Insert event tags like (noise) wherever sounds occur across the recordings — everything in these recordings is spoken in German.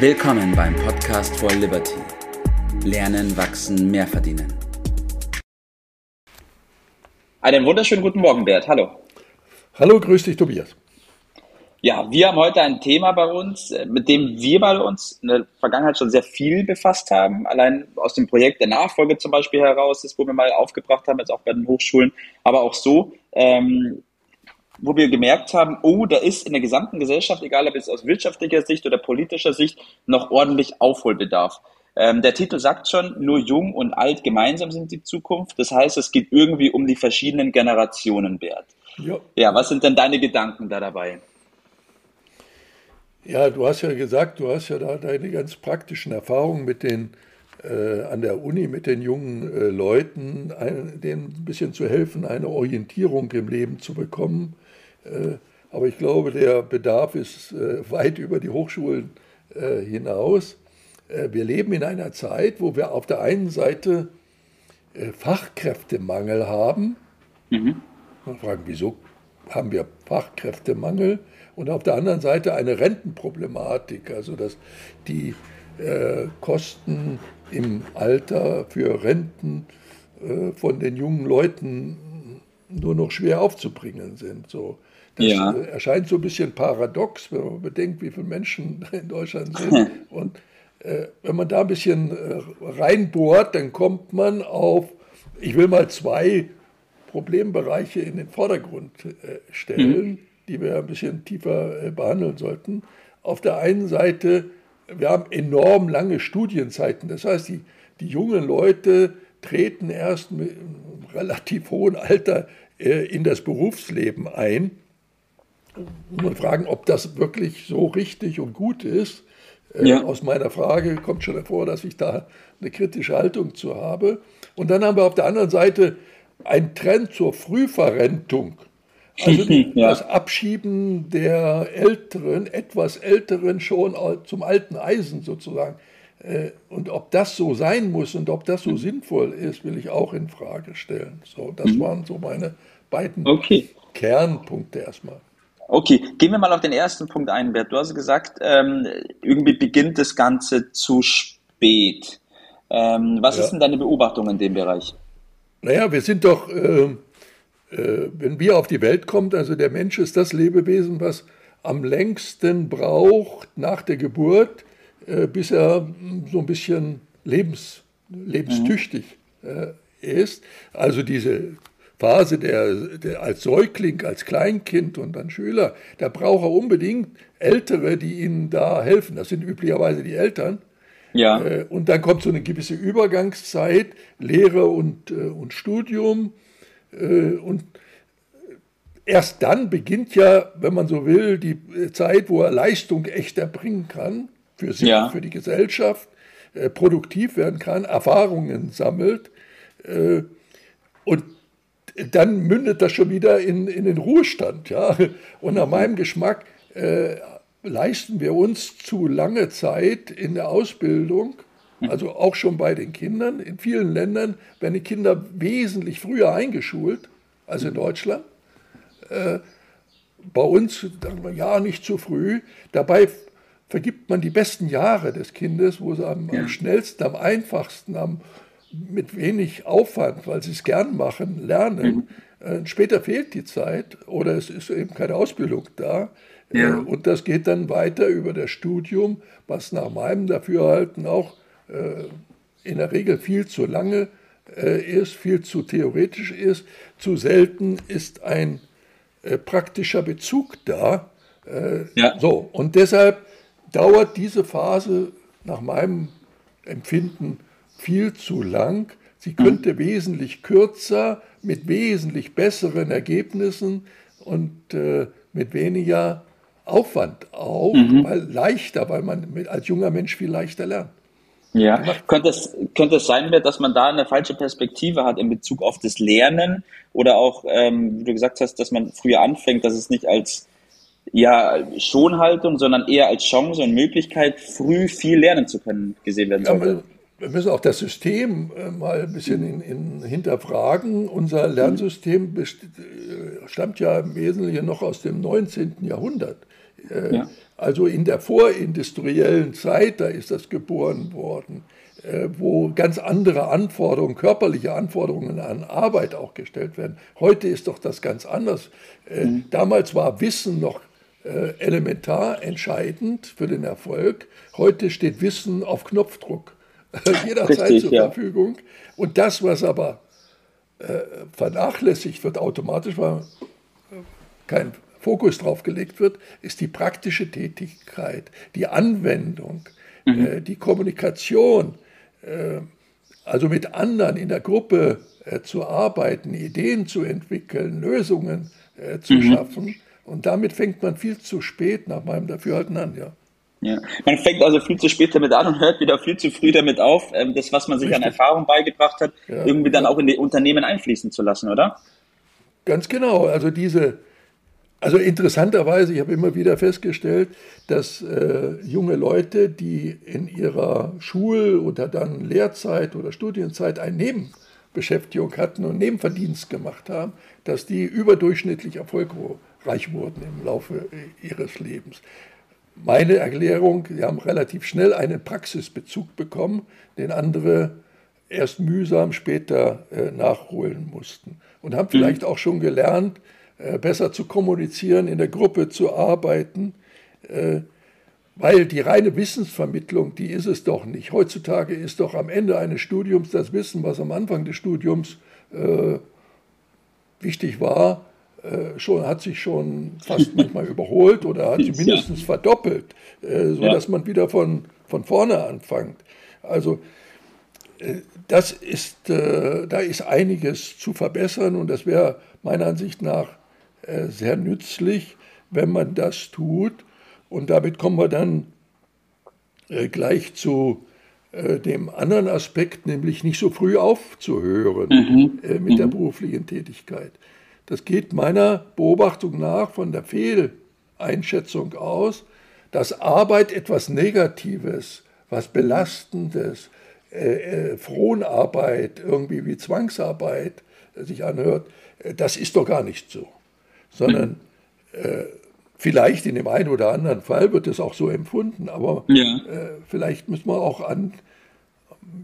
Willkommen beim Podcast for Liberty. Lernen, wachsen, mehr verdienen. Einen wunderschönen guten Morgen, Bert. Hallo. Hallo, grüß dich, Tobias. Ja, wir haben heute ein Thema bei uns, äh, mit dem wir bei uns in der Vergangenheit schon sehr viel befasst haben. Allein aus dem Projekt der Nachfolge zum Beispiel heraus, das wo wir mal aufgebracht haben, jetzt auch bei den Hochschulen, aber auch so, ähm, wo wir gemerkt haben, oh, da ist in der gesamten Gesellschaft, egal ob es aus wirtschaftlicher Sicht oder politischer Sicht, noch ordentlich Aufholbedarf. Ähm, der Titel sagt schon, nur jung und alt gemeinsam sind die Zukunft. Das heißt, es geht irgendwie um die verschiedenen Generationen, Bert. Ja. ja, was sind denn deine Gedanken da dabei? Ja, du hast ja gesagt, du hast ja da deine ganz praktischen Erfahrungen mit den äh, an der Uni mit den jungen äh, Leuten, ein, denen ein bisschen zu helfen, eine Orientierung im Leben zu bekommen. Äh, aber ich glaube, der Bedarf ist äh, weit über die Hochschulen äh, hinaus. Wir leben in einer Zeit, wo wir auf der einen Seite Fachkräftemangel haben. Mhm. Man fragt, wieso haben wir Fachkräftemangel? und auf der anderen Seite eine Rentenproblematik, also dass die äh, Kosten im Alter für Renten äh, von den jungen Leuten nur noch schwer aufzubringen sind. So. Das ja. Äh, erscheint so ein bisschen paradox, wenn man bedenkt, wie viele Menschen (laughs) in Deutschland sind. Und äh, wenn man da ein bisschen äh, reinbohrt, dann kommt man auf, ich will mal zwei Problembereiche in den Vordergrund äh, stellen. Mhm die wir ein bisschen tiefer äh, behandeln sollten. Auf der einen Seite, wir haben enorm lange Studienzeiten. Das heißt, die, die jungen Leute treten erst mit einem relativ hohen Alter äh, in das Berufsleben ein. Und fragen, ob das wirklich so richtig und gut ist. Äh, ja. Aus meiner Frage kommt schon hervor, dass ich da eine kritische Haltung zu habe. Und dann haben wir auf der anderen Seite einen Trend zur Frühverrentung. Also (laughs) ja. das Abschieben der Älteren, etwas Älteren schon zum alten Eisen sozusagen. Äh, und ob das so sein muss und ob das so sinnvoll ist, will ich auch in Frage stellen. So, das mhm. waren so meine beiden okay. Kernpunkte erstmal. Okay, gehen wir mal auf den ersten Punkt ein, Bert. Du hast gesagt, ähm, irgendwie beginnt das Ganze zu spät. Ähm, was ja. ist denn deine Beobachtung in dem Bereich? Naja, wir sind doch äh, äh, wenn wir auf die Welt kommen, also der Mensch ist das Lebewesen, was am längsten braucht nach der Geburt, äh, bis er hm, so ein bisschen lebens, lebenstüchtig mhm. ist. Also diese Phase der, der, als Säugling, als Kleinkind und dann Schüler, da braucht er unbedingt Ältere, die ihnen da helfen. Das sind üblicherweise die Eltern. Ja. Und dann kommt so eine gewisse Übergangszeit, Lehre und, und Studium. Äh, und erst dann beginnt ja, wenn man so will, die Zeit, wo er Leistung echt erbringen kann, für sich, ja. für die Gesellschaft, äh, produktiv werden kann, Erfahrungen sammelt. Äh, und dann mündet das schon wieder in, in den Ruhestand. Ja? Und nach meinem Geschmack äh, leisten wir uns zu lange Zeit in der Ausbildung also auch schon bei den Kindern. In vielen Ländern werden die Kinder wesentlich früher eingeschult als in Deutschland. Äh, bei uns sagen wir ja nicht zu früh. Dabei vergibt man die besten Jahre des Kindes, wo sie am, ja. am schnellsten, am einfachsten, am, mit wenig Aufwand, weil sie es gern machen, lernen. Mhm. Äh, später fehlt die Zeit oder es ist eben keine Ausbildung da. Ja. Äh, und das geht dann weiter über das Studium, was nach meinem Dafürhalten auch äh, in der Regel viel zu lange ist, viel zu theoretisch ist. Zu selten ist ein praktischer Bezug da. Ja. So, und deshalb dauert diese Phase nach meinem Empfinden viel zu lang. Sie könnte mhm. wesentlich kürzer, mit wesentlich besseren Ergebnissen und äh, mit weniger Aufwand auch, mhm. weil leichter, weil man mit, als junger Mensch viel leichter lernt. Ja, könnte es, könnte es sein, dass man da eine falsche Perspektive hat in Bezug auf das Lernen oder auch, ähm, wie du gesagt hast, dass man früher anfängt, dass es nicht als ja, Schonhaltung, sondern eher als Chance und Möglichkeit, früh viel lernen zu können, gesehen werden sollte. Ja, wir müssen auch das System äh, mal ein bisschen in, in hinterfragen. Unser Lernsystem äh, stammt ja im Wesentlichen noch aus dem 19. Jahrhundert. Äh, ja. Also in der vorindustriellen Zeit, da ist das geboren worden, wo ganz andere Anforderungen, körperliche Anforderungen an Arbeit auch gestellt werden. Heute ist doch das ganz anders. Mhm. Damals war Wissen noch elementar entscheidend für den Erfolg. Heute steht Wissen auf Knopfdruck jederzeit Richtig, zur ja. Verfügung. Und das, was aber äh, vernachlässigt wird automatisch, weil kein Fokus drauf gelegt wird, ist die praktische Tätigkeit, die Anwendung, mhm. äh, die Kommunikation, äh, also mit anderen in der Gruppe äh, zu arbeiten, Ideen zu entwickeln, Lösungen äh, zu mhm. schaffen. Und damit fängt man viel zu spät nach meinem Dafürhalten an, ja. Ja. Man fängt also viel zu spät damit an und hört wieder viel zu früh damit auf, ähm, das, was man sich Richtig. an Erfahrung beigebracht hat, ja. irgendwie dann auch in die Unternehmen einfließen zu lassen, oder? Ganz genau. Also diese, also interessanterweise, ich habe immer wieder festgestellt, dass äh, junge Leute, die in ihrer Schul- oder dann Lehrzeit oder Studienzeit eine Nebenbeschäftigung hatten und Nebenverdienst gemacht haben, dass die überdurchschnittlich erfolgreich wurden im Laufe ihres Lebens. Meine Erklärung, sie haben relativ schnell einen Praxisbezug bekommen, den andere erst mühsam später äh, nachholen mussten und haben vielleicht mhm. auch schon gelernt, äh, besser zu kommunizieren, in der Gruppe zu arbeiten, äh, weil die reine Wissensvermittlung, die ist es doch nicht. Heutzutage ist doch am Ende eines Studiums das Wissen, was am Anfang des Studiums äh, wichtig war, äh, schon, hat sich schon fast manchmal (laughs) überholt oder hat sich mindestens verdoppelt, äh, sodass ja. man wieder von, von vorne anfängt. Also äh, das ist, äh, da ist einiges zu verbessern und das wäre meiner Ansicht nach äh, sehr nützlich, wenn man das tut. Und damit kommen wir dann äh, gleich zu dem anderen Aspekt, nämlich nicht so früh aufzuhören mhm. mit mhm. der beruflichen Tätigkeit. Das geht meiner Beobachtung nach von der Fehleinschätzung aus, dass Arbeit etwas Negatives, was Belastendes, äh, äh, Fronarbeit, irgendwie wie Zwangsarbeit sich anhört, das ist doch gar nicht so sondern äh, vielleicht in dem einen oder anderen Fall wird es auch so empfunden, aber ja. äh, vielleicht müssen wir auch an,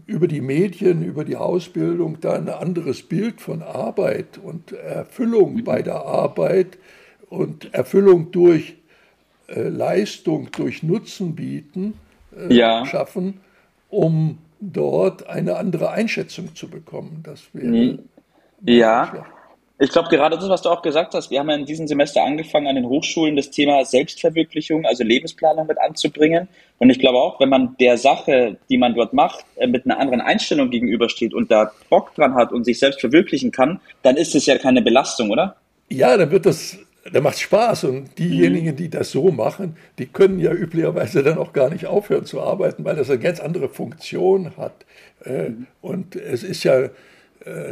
über die Medien, über die Ausbildung da ein anderes Bild von Arbeit und Erfüllung mhm. bei der Arbeit und Erfüllung durch äh, Leistung, durch Nutzen bieten, äh, ja. schaffen, um dort eine andere Einschätzung zu bekommen. Das wäre ja. Ich glaube, gerade das, was du auch gesagt hast, wir haben ja in diesem Semester angefangen, an den Hochschulen das Thema Selbstverwirklichung, also Lebensplanung mit anzubringen. Und ich glaube auch, wenn man der Sache, die man dort macht, äh, mit einer anderen Einstellung gegenübersteht und da Bock dran hat und sich selbst verwirklichen kann, dann ist es ja keine Belastung, oder? Ja, dann wird das, dann macht Spaß. Und diejenigen, mhm. die das so machen, die können ja üblicherweise dann auch gar nicht aufhören zu arbeiten, weil das eine ganz andere Funktion hat. Äh, mhm. Und es ist ja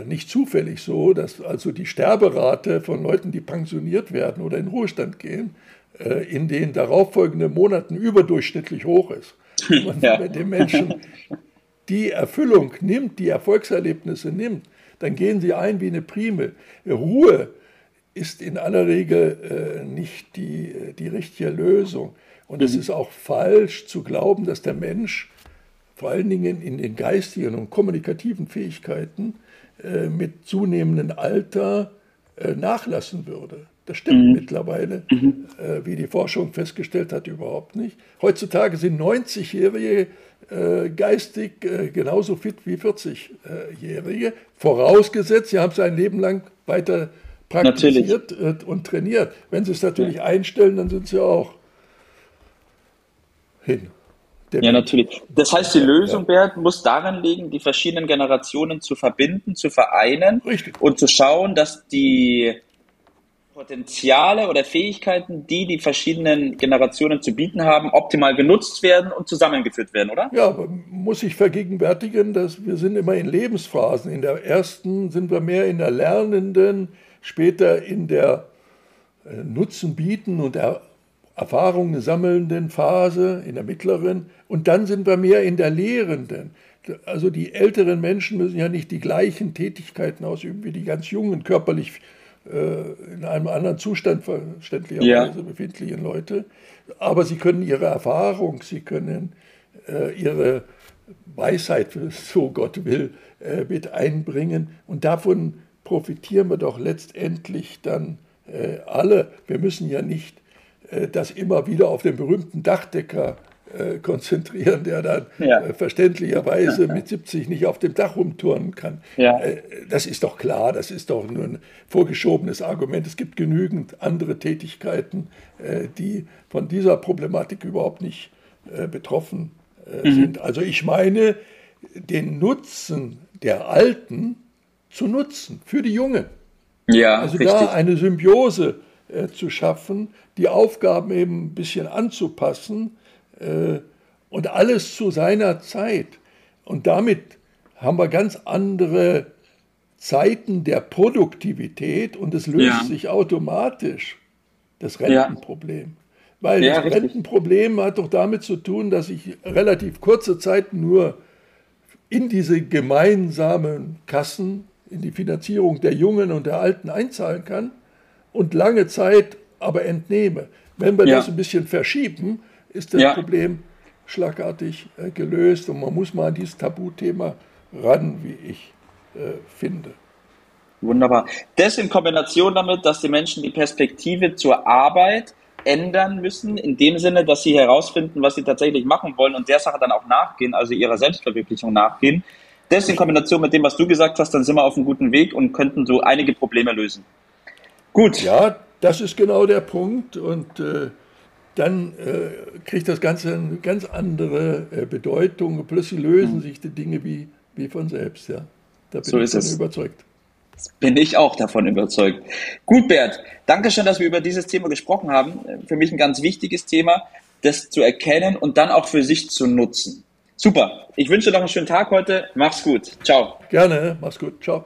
nicht zufällig so, dass also die Sterberate von Leuten, die pensioniert werden oder in Ruhestand gehen, äh, in den darauffolgenden Monaten überdurchschnittlich hoch ist. Und ja. wenn den Menschen die Erfüllung nimmt, die Erfolgserlebnisse nimmt, dann gehen sie ein wie eine Primel. Ruhe ist in aller Regel äh, nicht die, die richtige Lösung. Und es mhm. ist auch falsch zu glauben, dass der Mensch vor allen Dingen in den geistigen und kommunikativen Fähigkeiten äh, mit zunehmendem Alter äh, nachlassen würde. Das stimmt mhm. mittlerweile, mhm. Äh, wie die Forschung festgestellt hat, überhaupt nicht. Heutzutage sind 90-Jährige geistig genauso fit wie 40-Jährige, vorausgesetzt, sie haben sein Leben lang weiter praktiziert natürlich. und trainiert. Wenn sie es natürlich ja. einstellen, dann sind sie auch hin. Ja, natürlich. Das heißt, die Lösung, Bert, muss darin liegen, die verschiedenen Generationen zu verbinden, zu vereinen Richtig. und zu schauen, dass die Potenziale oder Fähigkeiten, die die verschiedenen Generationen zu bieten haben, optimal genutzt werden und zusammengeführt werden, oder? Ja, muss sich vergegenwärtigen, dass wir sind immer in Lebensphasen. In der ersten sind wir mehr in der lernenden, später in der äh, Nutzen bieten und der Erfahrungen sammelnden Phase, in der mittleren, und dann sind wir mehr in der lehrenden. Also die älteren Menschen müssen ja nicht die gleichen Tätigkeiten ausüben wie die ganz jungen, körperlich äh, in einem anderen Zustand verständlicherweise ja. befindlichen Leute. Aber sie können ihre Erfahrung, sie können äh, ihre Weisheit, so Gott will, äh, mit einbringen. Und davon profitieren wir doch letztendlich dann äh, alle. Wir müssen ja nicht das immer wieder auf den berühmten Dachdecker äh, konzentrieren, der dann ja. Äh, verständlicherweise mit 70 nicht auf dem Dach rumturnen kann. Ja. Äh, das ist doch klar, das ist doch nur ein vorgeschobenes Argument. Es gibt genügend andere Tätigkeiten, die von dieser Problematik überhaupt nicht betroffen mhm. sind. Also ich meine, den Nutzen der Alten zu nutzen für die Jungen. Ja, also richtig. da eine Symbiose äh, zu schaffen, die Aufgaben eben ein bisschen anzupassen äh, und alles zu seiner Zeit. Und damit haben wir ganz andere Zeiten der Produktivität und es löst ja. sich automatisch das Rentenproblem. Ja. Weil ja, das richtig. Rentenproblem hat doch damit zu tun, dass ich relativ kurze Zeit nur in diese gemeinsamen Kassen, in die Finanzierung der Jungen und der Alten einzahlen kann und lange Zeit aber entnehme. Wenn wir ja. das ein bisschen verschieben, ist das ja. Problem schlagartig äh, gelöst und man muss mal an dieses Tabuthema ran, wie ich äh, finde. Wunderbar. Das in Kombination damit, dass die Menschen die Perspektive zur Arbeit ändern müssen, in dem Sinne, dass sie herausfinden, was sie tatsächlich machen wollen und der Sache dann auch nachgehen, also ihrer Selbstverwirklichung nachgehen. Das in Kombination mit dem, was du gesagt hast, dann sind wir auf einem guten Weg und könnten so einige Probleme lösen. Gut. Ja, das ist genau der Punkt und äh, dann äh, kriegt das Ganze eine ganz andere äh, Bedeutung. Plötzlich lösen mhm. sich die Dinge wie, wie von selbst. Ja. Da bin so ich davon überzeugt. Bin ich auch davon überzeugt. Gut, Bert, danke schön, dass wir über dieses Thema gesprochen haben. Für mich ein ganz wichtiges Thema, das zu erkennen und dann auch für sich zu nutzen. Super. Ich wünsche dir noch einen schönen Tag heute. Mach's gut. Ciao. Gerne. Mach's gut. Ciao.